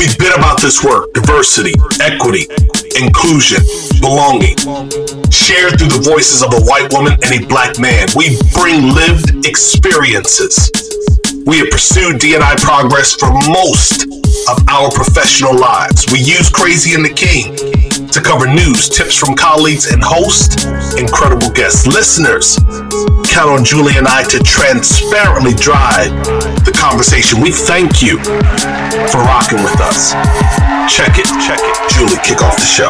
We've been about this work diversity, equity, inclusion, belonging. Shared through the voices of a white woman and a black man, we bring lived experiences. We have pursued D&I progress for most of our professional lives. We use Crazy and the King to cover news, tips from colleagues, and host incredible guests. Listeners, count on Julie and I to transparently drive the conversation. We thank you for rocking with us. Check it, check it. Julie, kick off the show.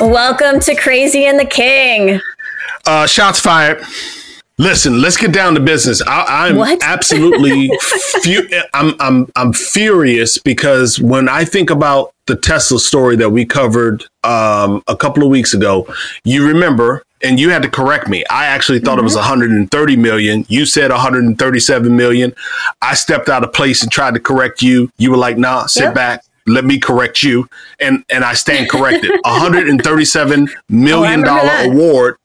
Welcome to Crazy and the King. Uh, shots fired. Listen, let's get down to business. I, am absolutely, fu- I'm, I'm, I'm furious because when I think about the Tesla story that we covered um, a couple of weeks ago, you remember, and you had to correct me. I actually thought mm-hmm. it was 130 million. You said 137 million. I stepped out of place and tried to correct you. You were like, "Nah, sit yep. back." let me correct you and and I stand corrected 137 million dollar award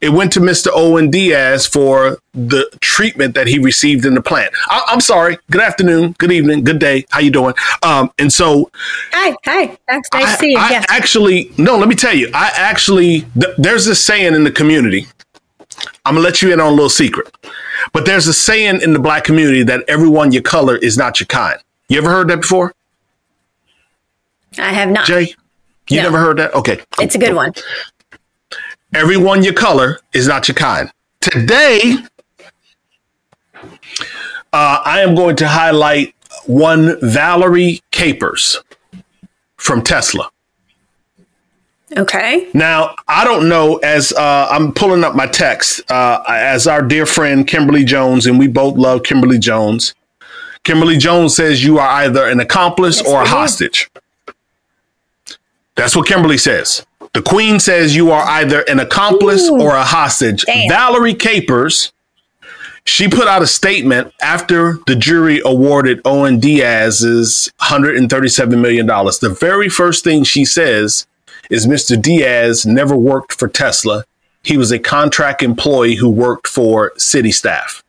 it went to Mr. Owen Diaz for the treatment that he received in the plant I, am sorry good afternoon good evening good day how you doing um and so hi hi nice to see you I yes. actually no let me tell you I actually th- there's this saying in the community I'm gonna let you in on a little secret but there's a saying in the black community that everyone your color is not your kind you ever heard that before I have not. Jay, you no. never heard that? Okay. It's a good one. Everyone your color is not your kind. Today, uh, I am going to highlight one Valerie Capers from Tesla. Okay. Now, I don't know as uh, I'm pulling up my text, uh, as our dear friend Kimberly Jones, and we both love Kimberly Jones. Kimberly Jones says you are either an accomplice yes, or a hostage. That's what Kimberly says. The Queen says you are either an accomplice Ooh, or a hostage. Damn. Valerie Capers, she put out a statement after the jury awarded Owen Diaz's $137 million. The very first thing she says is Mr. Diaz never worked for Tesla. He was a contract employee who worked for CitiStaff.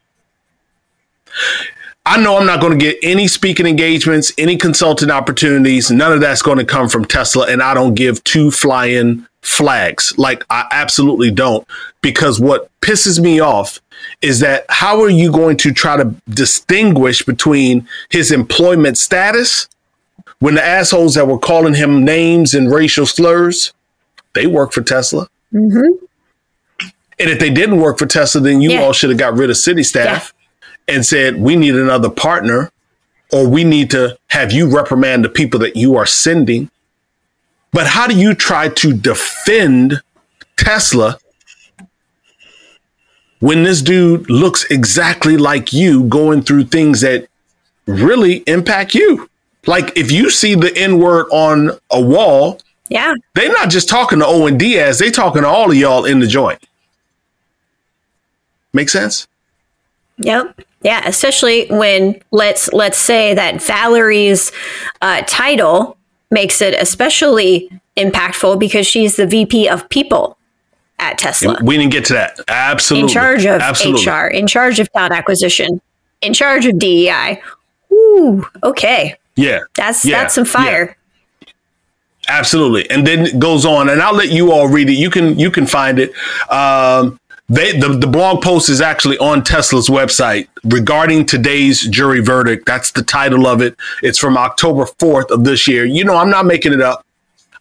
I know I'm not going to get any speaking engagements, any consulting opportunities. None of that's going to come from Tesla. And I don't give two flying flags. Like I absolutely don't. Because what pisses me off is that how are you going to try to distinguish between his employment status when the assholes that were calling him names and racial slurs, they work for Tesla. Mm-hmm. And if they didn't work for Tesla, then you yeah. all should have got rid of CitiStaff and said, we need another partner or we need to have you reprimand the people that you are sending. But how do you try to defend Tesla when this dude looks exactly like you going through things that really impact you? Like if you see the N word on a wall, yeah, they're not just talking to Owen Diaz, they talking to all of y'all in the joint. Make sense? Yep. Yeah, especially when let's let's say that Valerie's uh, title makes it especially impactful because she's the VP of People at Tesla. We didn't get to that. Absolutely, in charge of Absolutely. HR, in charge of talent acquisition, in charge of DEI. Ooh, okay. Yeah, that's yeah. that's some fire. Yeah. Absolutely, and then it goes on, and I'll let you all read it. You can you can find it. Um, they the, the blog post is actually on Tesla's website regarding today's jury verdict. That's the title of it. It's from October 4th of this year. You know, I'm not making it up.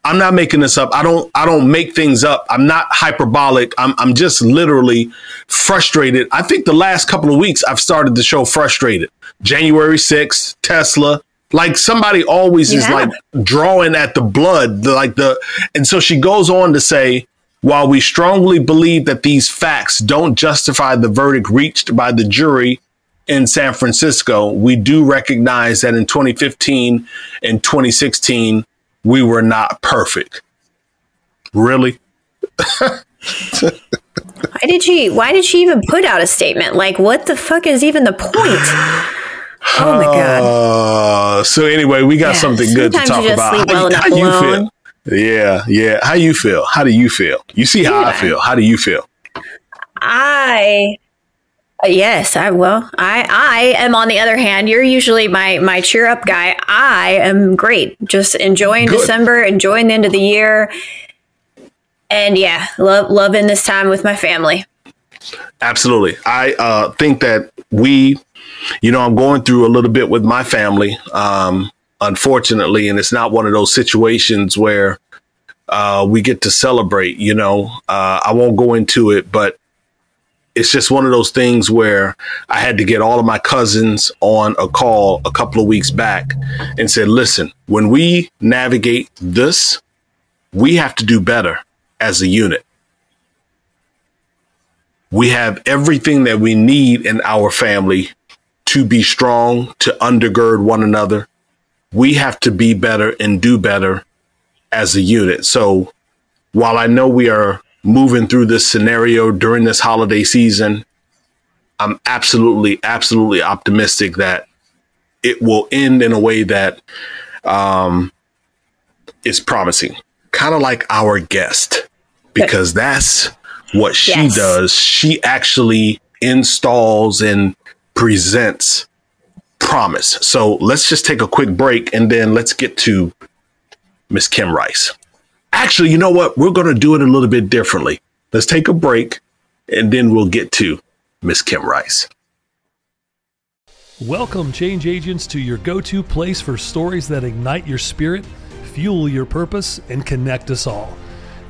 I'm not making this up. I don't I don't make things up. I'm not hyperbolic. I'm I'm just literally frustrated. I think the last couple of weeks I've started the show frustrated. January 6th, Tesla, like somebody always yeah. is like drawing at the blood, like the and so she goes on to say while we strongly believe that these facts don't justify the verdict reached by the jury in San Francisco, we do recognize that in 2015 and 2016, we were not perfect. Really? why did she why did she even put out a statement? Like what the fuck is even the point? Oh my god. Uh, so anyway, we got yeah, something good to talk about. How, how you feel? Yeah, yeah. How you feel? How do you feel? You see how yeah. I feel. How do you feel? I yes, I will. I I am on the other hand. You're usually my my cheer up guy. I am great. Just enjoying Good. December, enjoying the end of the year, and yeah, love loving this time with my family. Absolutely. I uh, think that we, you know, I'm going through a little bit with my family, um, unfortunately, and it's not one of those situations where uh, we get to celebrate. You know, uh, I won't go into it, but it's just one of those things where I had to get all of my cousins on a call a couple of weeks back and said, listen, when we navigate this, we have to do better as a unit. We have everything that we need in our family to be strong, to undergird one another. We have to be better and do better as a unit. So while I know we are moving through this scenario during this holiday season, I'm absolutely, absolutely optimistic that it will end in a way that um, is promising, kind of like our guest, because that's what she yes. does. She actually installs and presents promise. So let's just take a quick break and then let's get to Miss Kim Rice. Actually, you know what? We're going to do it a little bit differently. Let's take a break and then we'll get to Miss Kim Rice. Welcome, change agents, to your go to place for stories that ignite your spirit, fuel your purpose, and connect us all.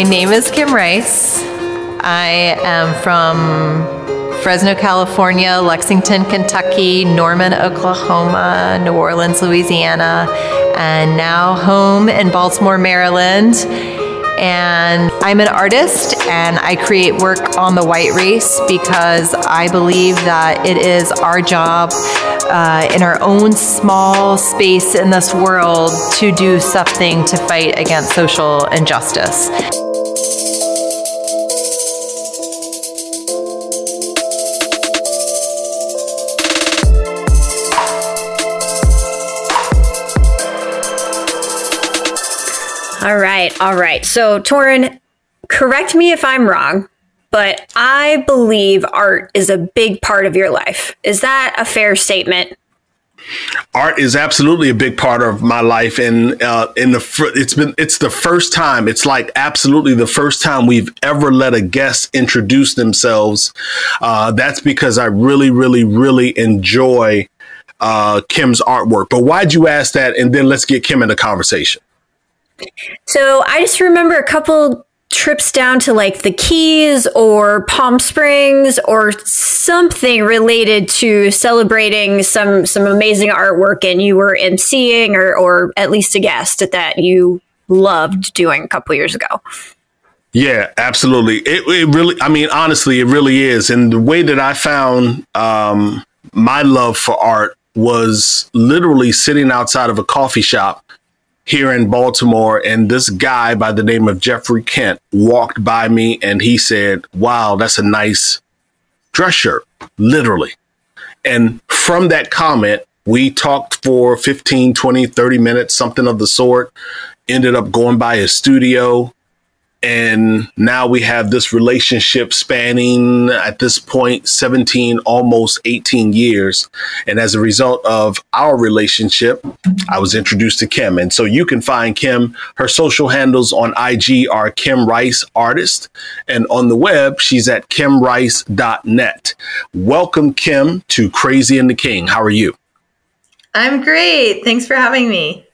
My name is Kim Rice. I am from Fresno, California, Lexington, Kentucky, Norman, Oklahoma, New Orleans, Louisiana, and now home in Baltimore, Maryland. And I'm an artist and I create work on the white race because I believe that it is our job uh, in our own small space in this world to do something to fight against social injustice. All right, all right. So, Torin, correct me if I'm wrong, but I believe art is a big part of your life. Is that a fair statement? Art is absolutely a big part of my life, and uh, in the fr- it's been it's the first time. It's like absolutely the first time we've ever let a guest introduce themselves. Uh, that's because I really, really, really enjoy uh, Kim's artwork. But why'd you ask that? And then let's get Kim in the conversation. So I just remember a couple trips down to like the Keys or Palm Springs or something related to celebrating some some amazing artwork and you were emceeing or or at least a guest at that you loved doing a couple years ago. Yeah, absolutely. It, it really, I mean, honestly, it really is. And the way that I found um, my love for art was literally sitting outside of a coffee shop here in Baltimore. And this guy by the name of Jeffrey Kent walked by me and he said, Wow, that's a nice dress shirt, literally. And from that comment, we talked for 15, 20, 30 minutes, something of the sort. Ended up going by his studio, and now we have this relationship spanning at this point 17 almost 18 years. And as a result of our relationship i was introduced to kim. And so you can find kim her social handles on ig are kim rice artist. And on the web she's at kimrice.net welcome kim to crazy and the king. How are you? I'm great. Thanks for having me.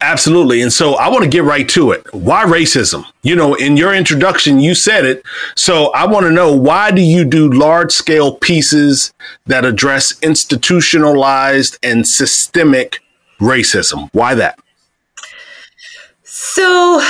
Absolutely. And so I want to get right to it. Why racism? You know, in your introduction, you said it. So I want to know why do you do large scale pieces that address institutionalized and systemic racism? Why that? So,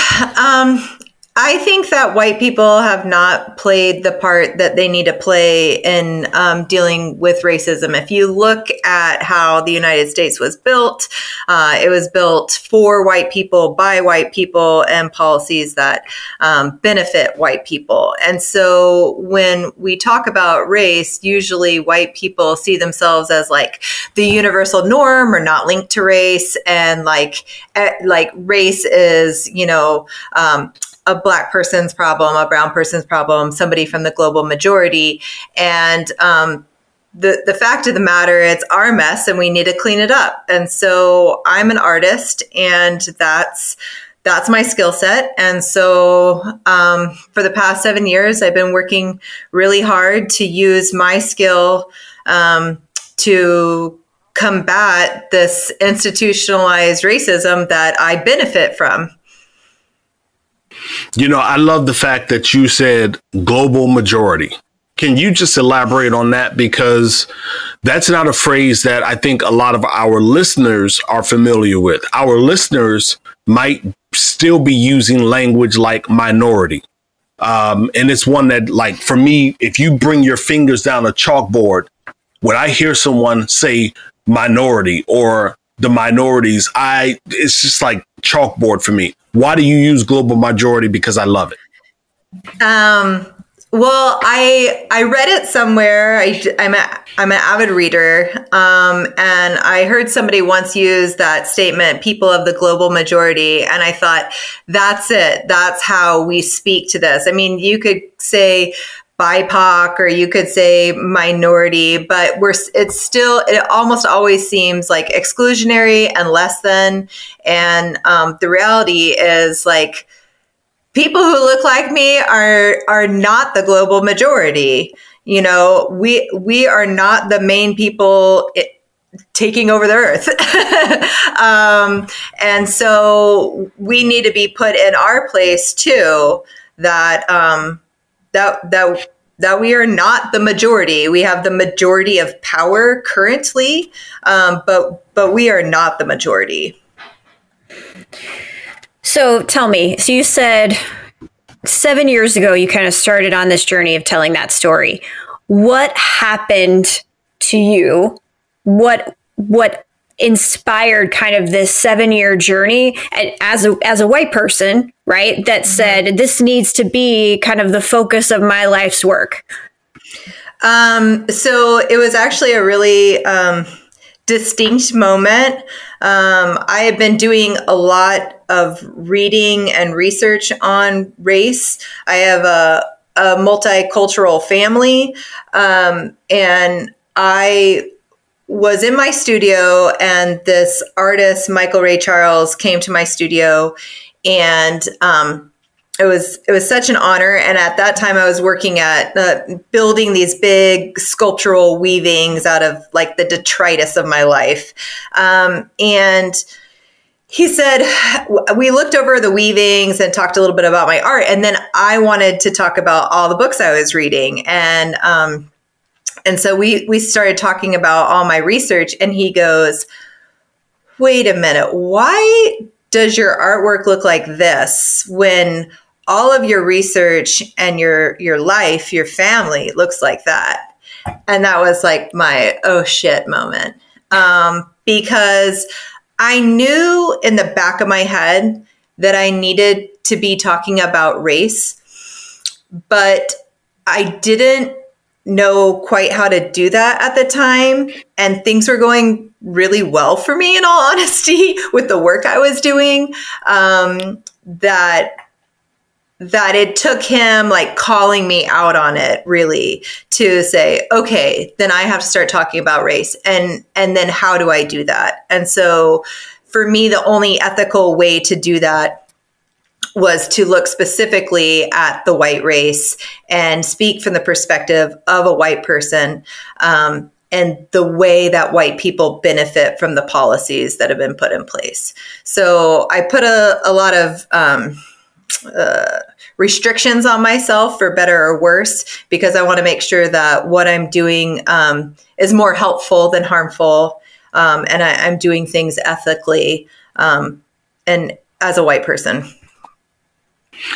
um, I think that white people have not played the part that they need to play in um, dealing with racism. If you look at how the United States was built, uh, it was built for white people, by white people, and policies that um, benefit white people. And so when we talk about race, usually white people see themselves as like the universal norm or not linked to race. And like, like race is, you know, um, a black person's problem, a brown person's problem, somebody from the global majority. And um, the, the fact of the matter, it's our mess and we need to clean it up. And so I'm an artist and that's that's my skill set. And so um, for the past seven years, I've been working really hard to use my skill um, to combat this institutionalized racism that I benefit from. You know, I love the fact that you said global majority. Can you just elaborate on that? Because that's not a phrase that I think a lot of our listeners are familiar with. Our listeners might still be using language like minority. Um, and it's one that, like, for me, if you bring your fingers down a chalkboard, when I hear someone say minority or the minorities, I, it's just like chalkboard for me. Why do you use global majority? Because I love it. Um, well, I I read it somewhere. I, am a I'm an avid reader, um, and I heard somebody once use that statement, "People of the global majority," and I thought, that's it. That's how we speak to this. I mean, you could say BIPOC or you could say minority, but we're it's still it almost always seems like exclusionary and less than. And um, the reality is like people who look like me are are not the global majority. You know, we we are not the main people. It, taking over the earth. um, and so we need to be put in our place too that um, that that that we are not the majority. We have the majority of power currently, um, but but we are not the majority. So tell me. So you said seven years ago you kind of started on this journey of telling that story. What happened to you? What what inspired kind of this seven year journey as a as a white person right that mm-hmm. said this needs to be kind of the focus of my life's work. Um, so it was actually a really um, distinct moment. Um, i have been doing a lot of reading and research on race. I have a, a multicultural family um, and i was in my studio and this artist michael ray charles came to my studio and um, it was it was such an honor and at that time i was working at uh, building these big sculptural weavings out of like the detritus of my life. Um, and he said we looked over the weavings and talked a little bit about my art and then i wanted to talk about all the books i was reading. And um, and so we we started talking about all my research and he goes, "Wait a minute. Why does your artwork look like this when all of your research and your your life, your family looks like that?" And that was like my oh shit moment. Um, because I knew in the back of my head that I needed to be talking about race, but I didn't know quite how to do that at the time. And things were going really well for me, in all honesty, with the work I was doing. Um, that that it took him like calling me out on it really to say okay then i have to start talking about race and and then how do i do that and so for me the only ethical way to do that was to look specifically at the white race and speak from the perspective of a white person um, and the way that white people benefit from the policies that have been put in place. So I put a, a lot of um, uh, restrictions on myself for better or worse because I want to make sure that what I'm doing um, is more helpful than harmful. Um, and I, am doing things ethically um, and as a white person.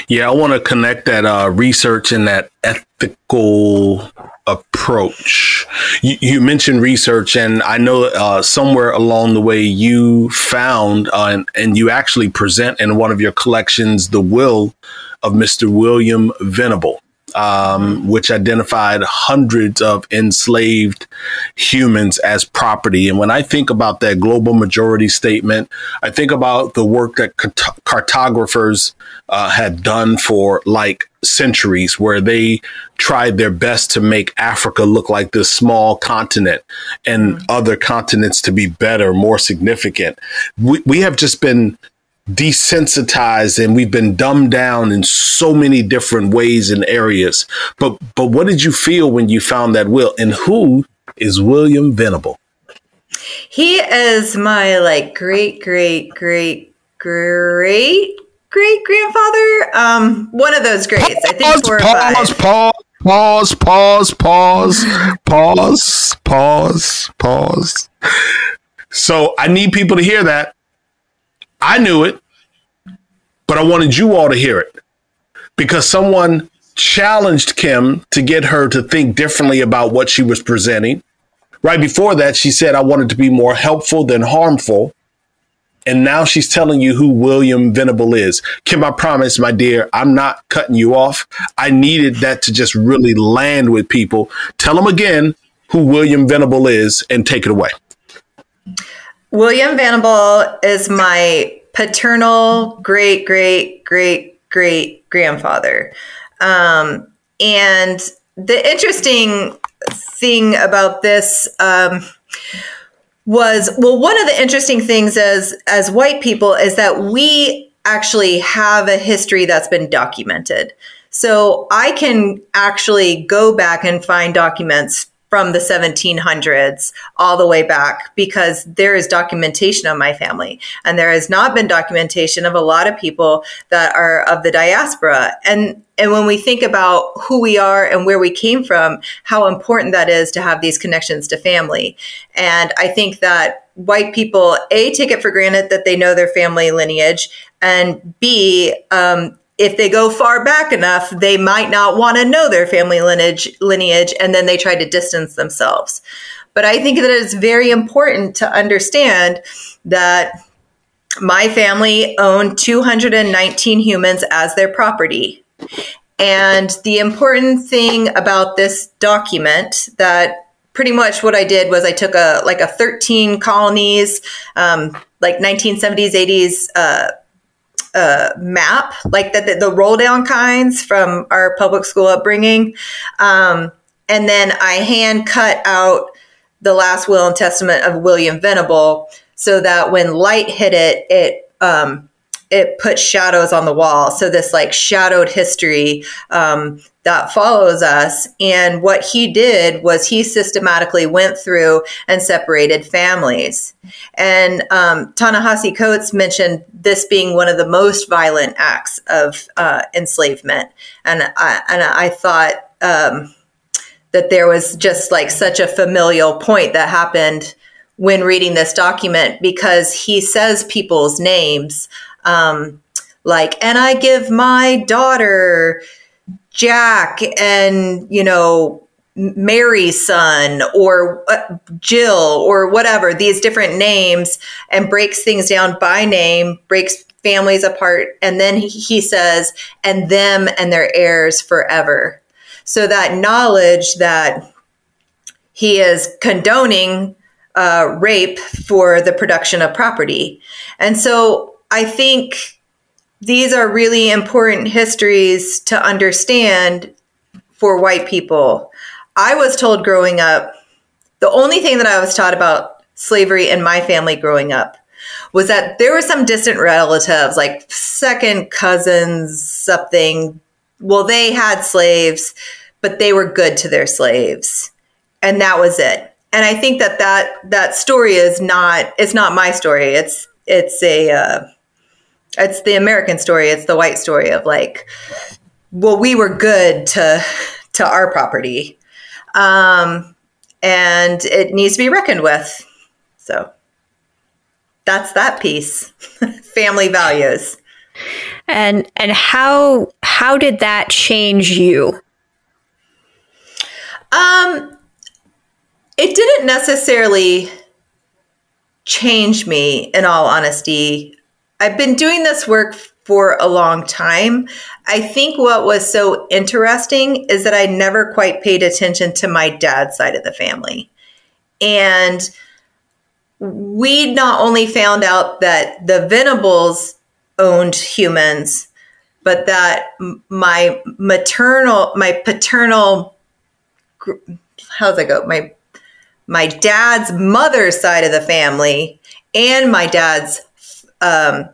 Yeah, I want to connect that uh, research and that ethical approach. You, you, mentioned research, and I know uh, somewhere along the way you found uh, and, and you actually present in one of your collections the will of Mr. William Venable um, which identified hundreds of enslaved humans as property. And when I think about that global majority statement, I think about the work that cart- cartographers uh, had done for like centuries, where they tried their best to make Africa look like this small continent and mm-hmm. other continents to be better, more significant. We, we have just been desensitized and we've been dumbed down in so many different ways and areas. But but what did you feel when you found that will? And who is William Venable? He is my like great great great great great grandfather. Um, one of those greats. I think four pause, or five. Pause, pause, pause, pause, pause, pause. So I need people to hear that. I knew it, but I wanted you all to hear it because someone challenged Kim to get her to think differently about what she was presenting. Right before that, she said, I wanted to be more helpful than harmful. And now she's telling you who William Venable is. Kim, I promise, my dear, I'm not cutting you off. I needed that to just really land with people. Tell them again who William Venable is and take it away. William Venable is my paternal great, great, great, great grandfather. Um, and the interesting thing about this um, was well, one of the interesting things as as white people is that we actually have a history that's been documented. So I can actually go back and find documents from the 1700s all the way back because there is documentation of my family. And there has not been documentation of a lot of people that are of the diaspora. And and when we think about who we are and where we came from how important that is to have these connections to family. And i think that white people a take it for granted that they know their family lineage and b um, if they go far back enough, they might not want to know their family lineage, lineage, and then they try to distance themselves. But I think that it's very important to understand that my family owned 219 humans as their property. And the important thing about this document that pretty much what I did was I took a like a 13 colonies, um, like 1970s, 80s uh, uh, map, like the, the, the, roll down kinds from our public school upbringing. Um, and then I hand cut out the last will and testament of William Venable so that when light hit it, it um, it put shadows on the wall. So this like shadowed history um, that follows us. And what he did was he systematically went through and separated families. And um, Ta-Nehisi Coates mentioned this being one of the most violent acts of uh, enslavement. And I, and I thought um, that there was just like such a familial point that happened when reading this document because he says people's names um, like, and I give my daughter Jack and, you know, Mary's son or uh, Jill or whatever, these different names, and breaks things down by name, breaks families apart. And then he, he says, and them and their heirs forever. So that knowledge that he is condoning uh, rape for the production of property. And so I think these are really important histories to understand for white people. I was told growing up, the only thing that I was taught about slavery in my family growing up was that there were some distant relatives, like second cousins, something. Well, they had slaves, but they were good to their slaves. And that was it. and I think that that that story is not it's not my story. It's it's a uh, it's the American story. It's the white story of like, well, we were good to to our property, um, and it needs to be reckoned with. So that's that piece. Family values. And and how how did that change you? Um, it didn't necessarily change me. In all honesty, I've been doing this work for a long time. I think what was so interesting is that I never quite paid attention to my dad's side of the family. And we not only found out that the Venables owned humans, but that my maternal, my paternal, how's that go? My my dad's mother's side of the family and my dad's um,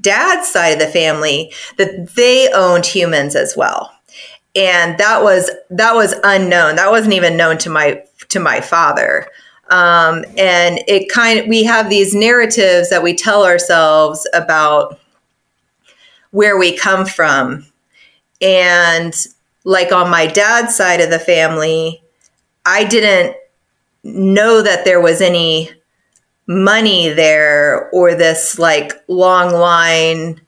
dad's side of the family that they owned humans as well. And that was that was unknown. That wasn't even known to my to my father. Um, and it kind of, we have these narratives that we tell ourselves about where we come from. And like on my dad's side of the family, I didn't know that there was any money there or this like long line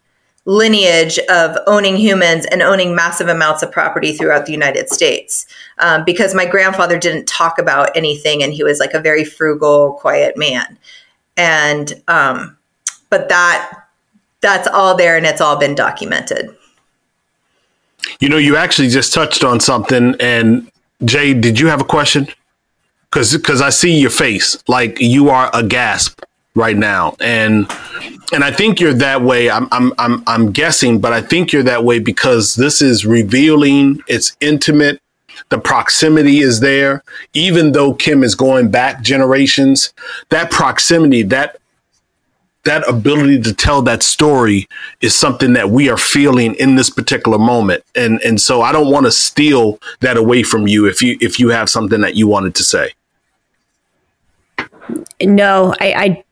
lineage of owning humans and owning massive amounts of property throughout the United States. Um, because my grandfather didn't talk about anything and he was like a very frugal, quiet man. And, um, but that, that's all there and it's all been documented. You know, you actually just touched on something. And Jay, did you have a question? Because because I see your face, like you are a gasp right now, and and I think you're that way. I'm, I'm, I'm, I'm guessing, but I think you're that way because this is revealing. It's intimate. The proximity is there. Even though Kim is going back generations, that proximity, that, that ability to tell that story is something that we are feeling in this particular moment. And, and so I don't want to steal that away from you if you, if you have something that you wanted to say. No, I, I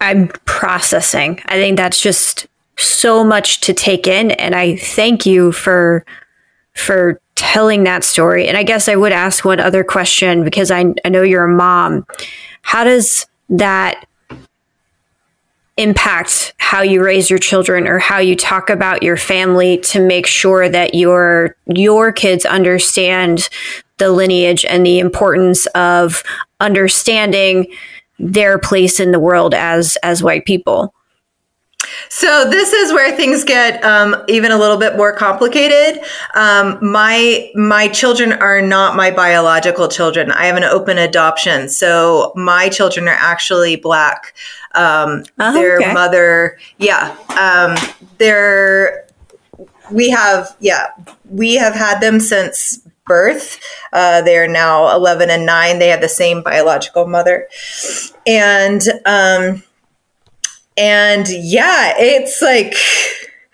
I'm processing. I think that's just so much to take in and I thank you for for telling that story. And I guess I would ask one other question because I I know you're a mom. How does that impact how you raise your children or how you talk about your family to make sure that your your kids understand the lineage and the importance of understanding their place in the world as as white people. So this is where things get um, even a little bit more complicated. Um, my my children are not my biological children. I have an open adoption, so my children are actually black. Um, oh, their okay. mother, yeah, um, they're we have yeah we have had them since birth. Uh, they are now 11 and 9. They have the same biological mother. And, um, and yeah, it's like,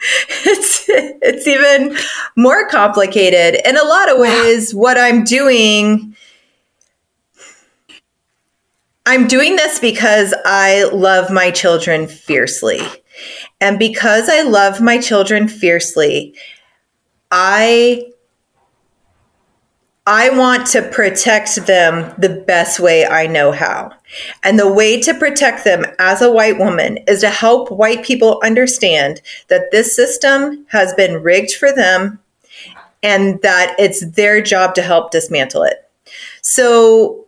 it's it's even more complicated in a lot of ways what i'm doing i'm doing this because i love my children fiercely and because i love my children fiercely i I want to protect them the best way I know how. And the way to protect them as a white woman is to help white people understand that this system has been rigged for them and that it's their job to help dismantle it. So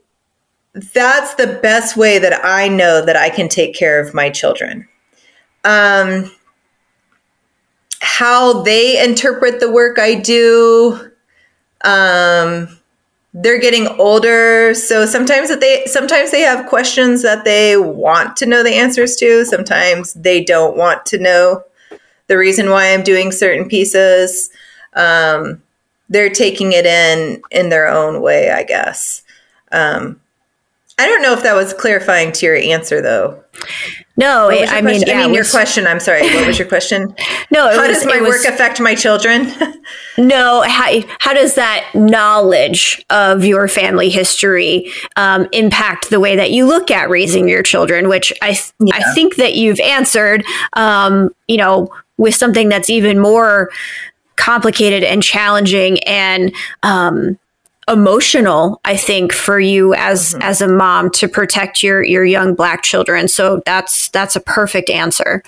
that's the best way that I know that I can take care of my children. Um, how they interpret the work I do, um, they're getting older, so sometimes that they sometimes they have questions that they want to know the answers to. Sometimes they don't want to know the reason why I'm doing certain pieces. Um, they're taking it in in their own way, I guess. Um, I don't know if that was clarifying to your answer, though. No, your I mean, yeah, I mean, it your question. I'm sorry. What was your question? No, it How was- does my it was- work affect my children? No, how, how does that knowledge of your family history um, impact the way that you look at raising your children? Which I th- I think that you've answered, um, you know, with something that's even more complicated and challenging and um, emotional. I think for you as as a mom to protect your your young black children. So that's that's a perfect answer.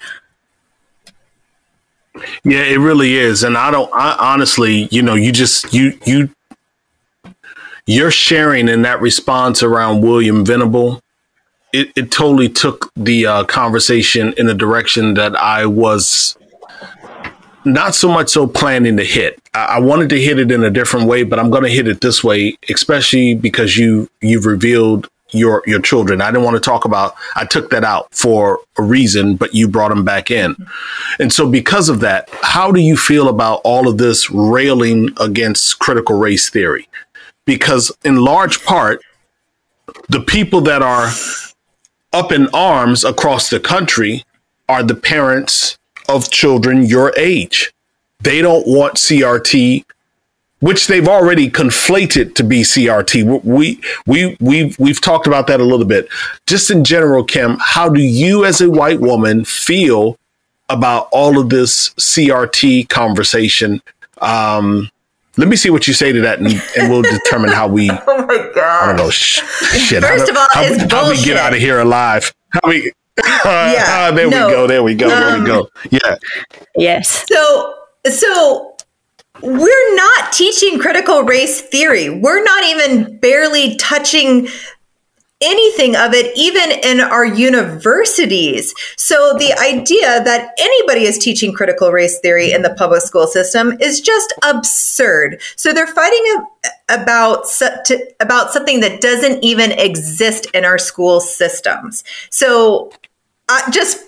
Yeah, it really is. And I don't I honestly, you know, you just you you you're sharing in that response around William Venable. It, it totally took the uh, conversation in a direction that I was not so much so planning to hit. I, wanted to hit it in a different way, but I'm going to hit it this way, especially because you you've revealed your your children. I didn't want to talk about. I took that out for a reason, but you brought them back in, and so because of that, how do you feel about all of this railing against critical race theory? Because in large part, the people that are up in arms across the country are the parents of children your age. They don't want CRT, which they've already conflated to be CRT. We we we we've talked about that a little bit. Just in general, Kim, how do you as a white woman feel about all of this CRT conversation? Um, let me see what you say to that, and, and we'll determine how we. Oh my god! I don't know. Sh- shit. First how, of all, how, it's how we get out of here alive? How we? Yeah, there no. we go. There we go. there Um, we go. Yeah. Yes. So, so we're not teaching critical race theory. We're not even barely touching anything of it, even in our universities. So the idea that anybody is teaching critical race theory in the public school system is just absurd. So they're fighting about about something that doesn't even exist in our school systems. So I just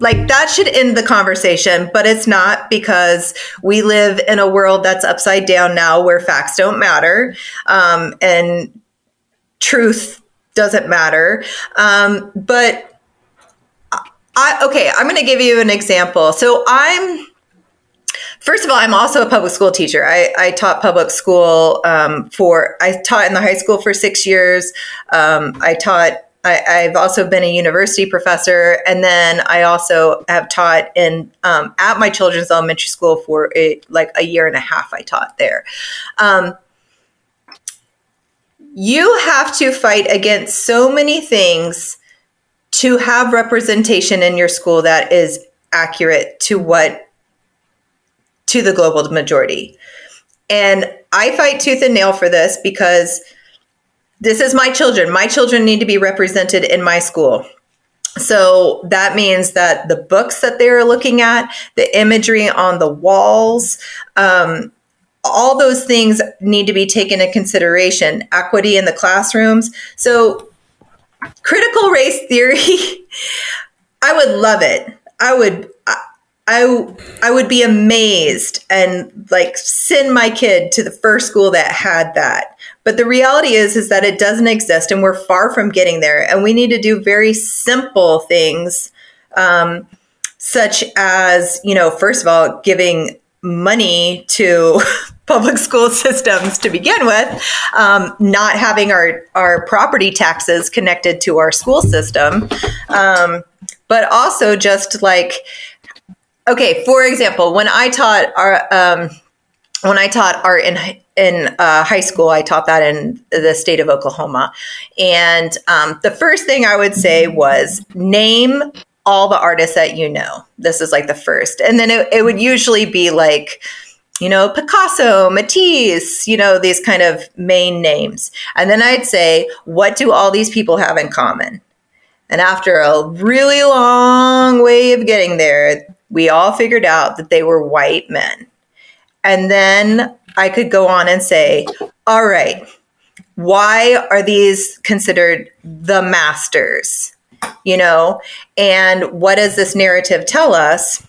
like that should end the conversation, but it's not because we live in a world that's upside down now where facts don't matter um, and truth doesn't matter. Um, but I, okay, I'm going to give you an example. So I'm, first of all, I'm also a public school teacher. I, I taught public school um, for, I taught in the high school for six years. Um, I taught I, I've also been a university professor, and then I also have taught in um, at my children's elementary school for a, like a year and a half. I taught there. Um, you have to fight against so many things to have representation in your school that is accurate to what to the global majority. And I fight tooth and nail for this because this is my children. My children need to be represented in my school. So that means that the books that they're looking at, the imagery on the walls, um, all those things need to be taken into consideration. Equity in the classrooms. So, critical race theory, I would love it. I would. I, I, I would be amazed and like send my kid to the first school that had that. But the reality is is that it doesn't exist and we're far from getting there. And we need to do very simple things um, such as, you know, first of all, giving money to public school systems to begin with, um, not having our, our property taxes connected to our school system, um, but also just like, okay, for example, when I taught our, um, when I taught art in in uh, high school, I taught that in the state of Oklahoma, and um, the first thing I would say was name all the artists that you know. This is like the first, and then it, it would usually be like you know, Picasso, Matisse, you know, these kind of main names. And then I'd say, what do all these people have in common? And after a really long way of getting there, we all figured out that they were white men. And then I could go on and say, all right, why are these considered the masters? You know, and what does this narrative tell us?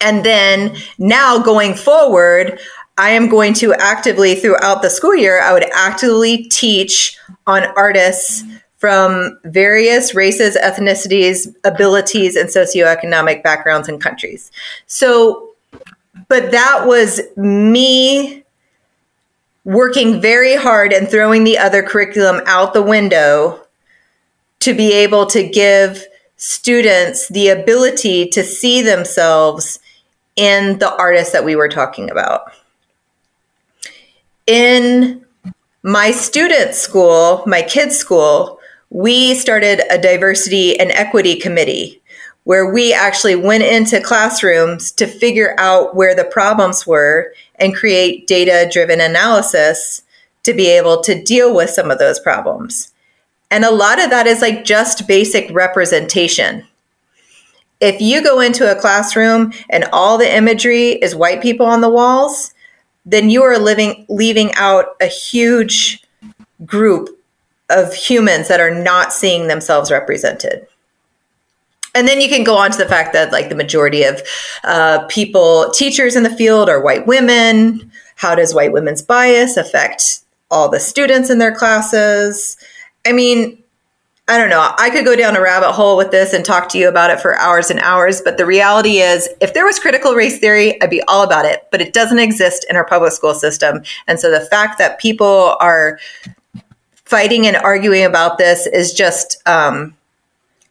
And then now going forward, I am going to actively throughout the school year, I would actively teach on artists from various races, ethnicities, abilities, and socioeconomic backgrounds and countries. So, but that was me working very hard and throwing the other curriculum out the window to be able to give students the ability to see themselves in the artists that we were talking about. In my student school, my kids' school, we started a diversity and equity committee where we actually went into classrooms to figure out where the problems were and create data driven analysis to be able to deal with some of those problems. And a lot of that is like just basic representation. If you go into a classroom and all the imagery is white people on the walls, then you are living leaving out a huge group of humans that are not seeing themselves represented. And then you can go on to the fact that, like, the majority of uh, people, teachers in the field are white women. How does white women's bias affect all the students in their classes? I mean, I don't know. I could go down a rabbit hole with this and talk to you about it for hours and hours. But the reality is, if there was critical race theory, I'd be all about it. But it doesn't exist in our public school system. And so the fact that people are fighting and arguing about this is just um,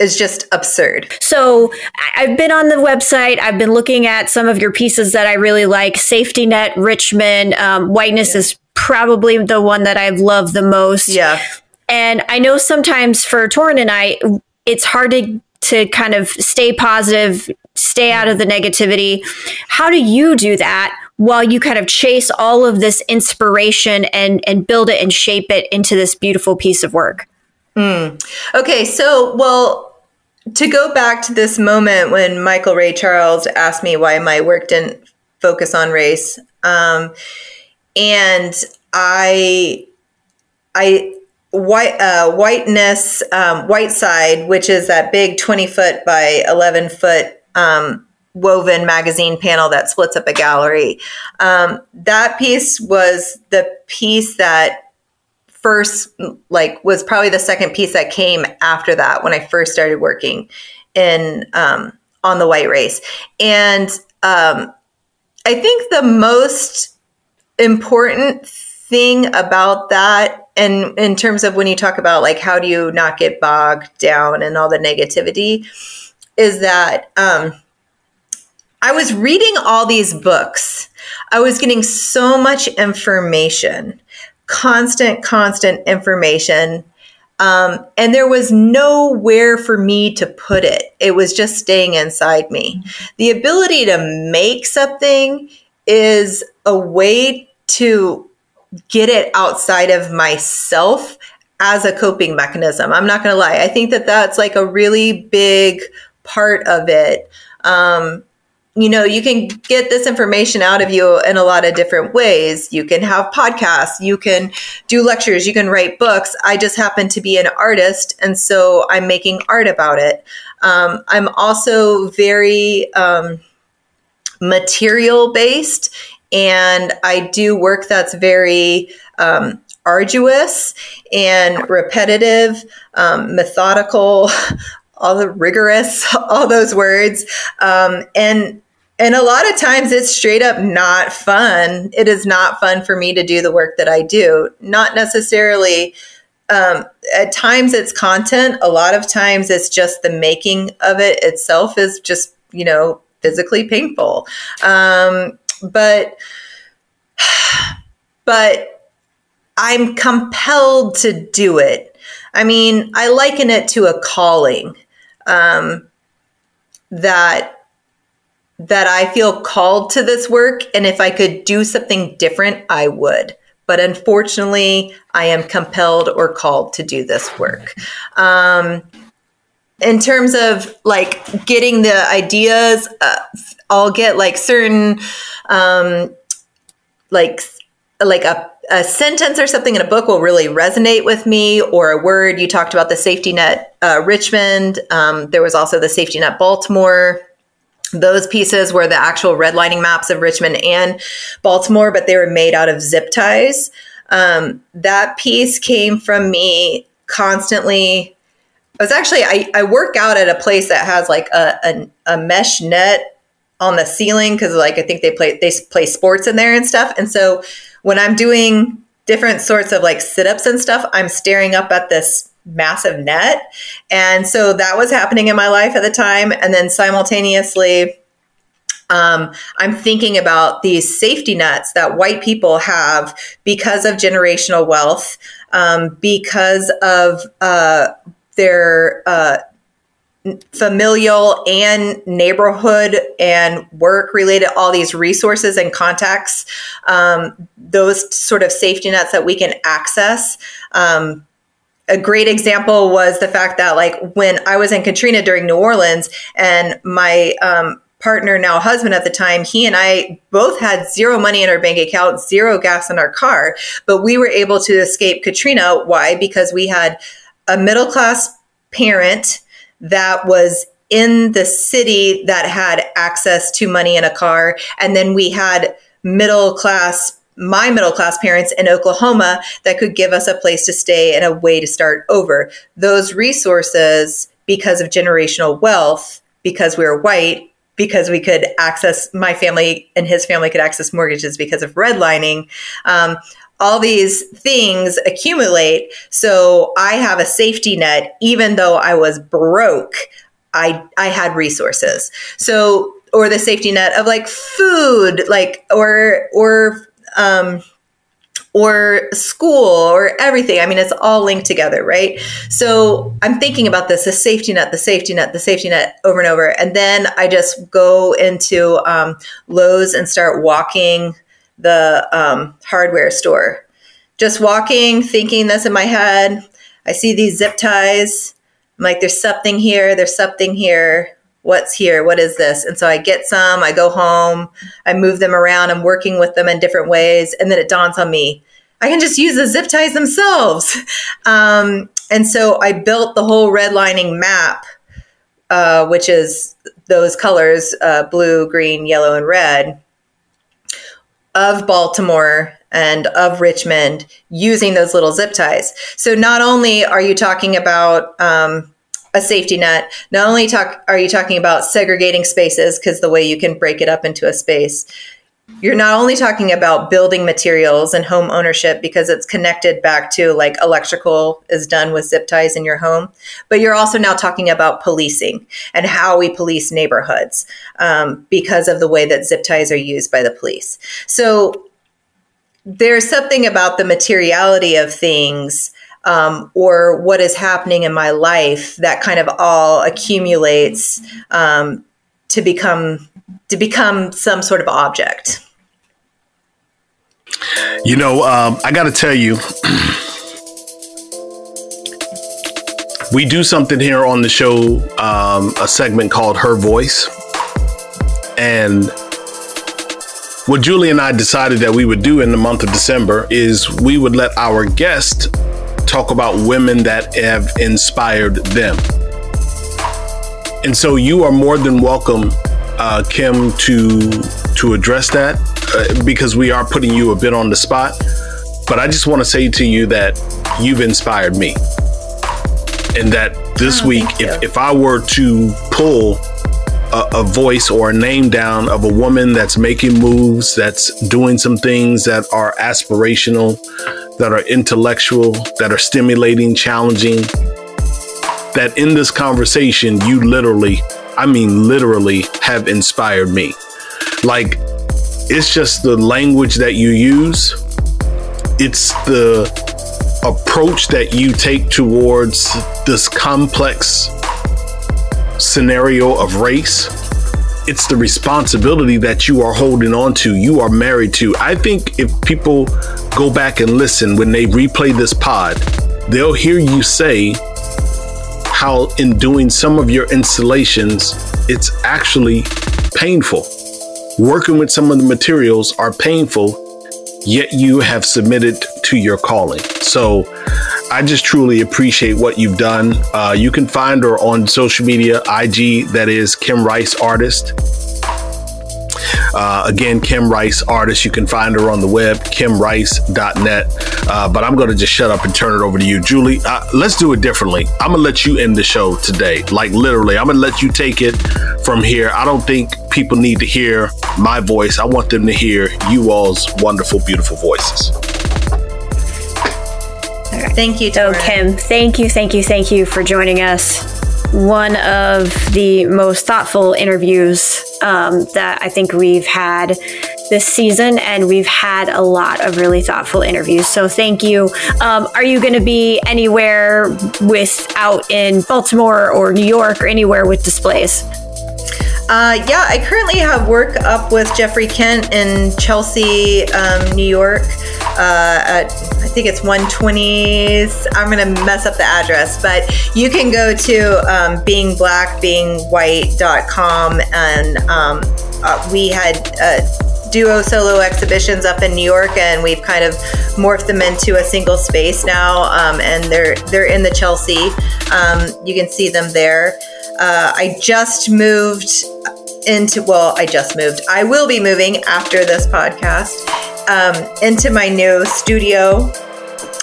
is just absurd. So I've been on the website. I've been looking at some of your pieces that I really like. Safety Net, Richmond, um, Whiteness yeah. is probably the one that I've loved the most. Yeah. And I know sometimes for Torin and I, it's hard to to kind of stay positive, stay out of the negativity. How do you do that while you kind of chase all of this inspiration and and build it and shape it into this beautiful piece of work? Mm. Okay, so well, to go back to this moment when Michael Ray Charles asked me why my work didn't focus on race, um, and I, I white uh, whiteness um, white side, which is that big twenty foot by eleven foot um, woven magazine panel that splits up a gallery. Um, that piece was the piece that first like was probably the second piece that came after that when I first started working in um, on the white race, and um, I think the most important thing about that and in terms of when you talk about like how do you not get bogged down and all the negativity is that um, I was reading all these books. I was getting so much information, constant, constant information. Um, and there was nowhere for me to put it. It was just staying inside me. The ability to make something is a way to get it outside of myself as a coping mechanism. I'm not going to lie. I think that that's like a really big part of it. Um, you know, you can get this information out of you in a lot of different ways. You can have podcasts, you can do lectures, you can write books. I just happen to be an artist, and so I'm making art about it. Um, I'm also very um, material based, and I do work that's very um, arduous and repetitive, um, methodical, all the rigorous, all those words. Um, and and a lot of times it's straight up not fun. It is not fun for me to do the work that I do. Not necessarily. Um, at times it's content. A lot of times it's just the making of it itself is just you know physically painful. Um, but but I'm compelled to do it. I mean, I liken it to a calling um, that that I feel called to this work, and if I could do something different, I would. But unfortunately, I am compelled or called to do this work. Um, in terms of like getting the ideas, uh, I'll get like certain, um, like like a, a sentence or something in a book will really resonate with me, or a word. You talked about the safety net uh, Richmond. Um, there was also the safety net Baltimore. Those pieces were the actual redlining maps of Richmond and Baltimore, but they were made out of zip ties. Um, that piece came from me constantly. I was actually I, I work out at a place that has like a a, a mesh net on the ceiling because like I think they play they play sports in there and stuff. And so when I'm doing different sorts of like sit ups and stuff, I'm staring up at this massive net. And so that was happening in my life at the time. And then simultaneously, um, I'm thinking about these safety nets that white people have because of generational wealth, um, because of uh, their uh, familial and neighborhood and work related, all these resources and contacts, um, those sort of safety nets that we can access. Um, a great example was the fact that, like, when I was in Katrina during New Orleans, and my um, partner, now husband at the time, he and I both had zero money in our bank account, zero gas in our car, but we were able to escape Katrina. Why? Because we had a middle class parent that was in the city that had access to money in a car. And then we had middle class, my middle class parents in Oklahoma that could give us a place to stay and a way to start over. Those resources, because of generational wealth, because we were white, because we could access my family and his family could access mortgages because of redlining. Um, all these things accumulate. So I have a safety net, even though I was broke. I I had resources. So or the safety net of like food, like or or um, or school or everything. I mean, it's all linked together, right? So I'm thinking about this the safety net, the safety net, the safety net over and over. And then I just go into um, Lowe's and start walking the um, hardware store. Just walking, thinking this in my head. I see these zip ties. I'm like, there's something here, there's something here. What's here? What is this? And so I get some, I go home, I move them around, I'm working with them in different ways. And then it dawns on me, I can just use the zip ties themselves. Um, and so I built the whole redlining map, uh, which is those colors uh, blue, green, yellow, and red of Baltimore and of Richmond using those little zip ties. So not only are you talking about um, a safety net, not only talk are you talking about segregating spaces because the way you can break it up into a space, you're not only talking about building materials and home ownership because it's connected back to like electrical is done with zip ties in your home, but you're also now talking about policing and how we police neighborhoods um, because of the way that zip ties are used by the police. So there's something about the materiality of things um, or what is happening in my life that kind of all accumulates um, to become to become some sort of object. You know, um, I got to tell you, we do something here on the show, um, a segment called Her Voice. And what Julie and I decided that we would do in the month of December is we would let our guest talk about women that have inspired them. And so you are more than welcome, uh, Kim, to to address that uh, because we are putting you a bit on the spot. But I just want to say to you that you've inspired me. And that this oh, week, if, if I were to pull a, a, voice or a name down of a woman that's making moves, that's doing some things that are aspirational, that are intellectual, that are stimulating, challenging, that in this conversation, you literally, I mean, literally have inspired me. Like, it's just the language that you use, it's the approach that you take towards this complex scenario of race. It's the responsibility that you are holding on to, you are married to. I think if people go back and listen when they replay this pod, they'll hear you say how, in doing some of your installations, it's actually painful working with some of the materials are painful, yet you have submitted to your calling. So I just truly appreciate what you've done. Uh, you can find her on social media, IG, that is Kim Rice Artist. Uh, again, Kim Rice, artist. You can find her on the web, kimrice.net. Uh, but I'm going to just shut up and turn it over to you, Julie. Uh, let's do it differently. I'm going to let you end the show today. Like literally, I'm going to let you take it from here. I don't think people need to hear my voice. I want them to hear you all's wonderful, beautiful voices. Thank you, So, Kim, thank you, thank you, thank you for joining us. One of the most thoughtful interviews um, that I think we've had this season, and we've had a lot of really thoughtful interviews. So, thank you. Um, are you going to be anywhere with out in Baltimore or New York or anywhere with displays? Uh, yeah, I currently have work up with Jeffrey Kent in Chelsea, um, New York. Uh, at, I think it's 120. I'm going to mess up the address, but you can go to um, beingblackbeingwhite.com and um, uh, we had uh, duo solo exhibitions up in New York, and we've kind of morphed them into a single space now. Um, and they're they're in the Chelsea. Um, you can see them there. Uh, I just moved into well, I just moved. I will be moving after this podcast um, into my new studio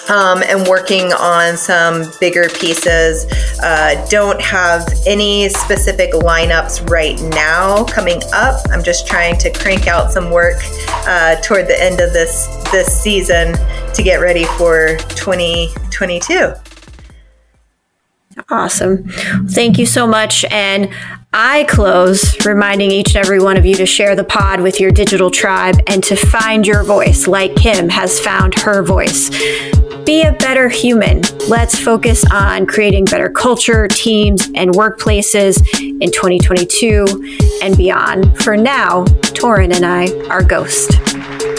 um, and working on some bigger pieces. Uh, don't have any specific lineups right now coming up. I'm just trying to crank out some work uh, toward the end of this this season to get ready for 2022. Awesome. Thank you so much. And I close reminding each and every one of you to share the pod with your digital tribe and to find your voice like Kim has found her voice. Be a better human. Let's focus on creating better culture, teams, and workplaces in 2022 and beyond. For now, Torin and I are Ghost.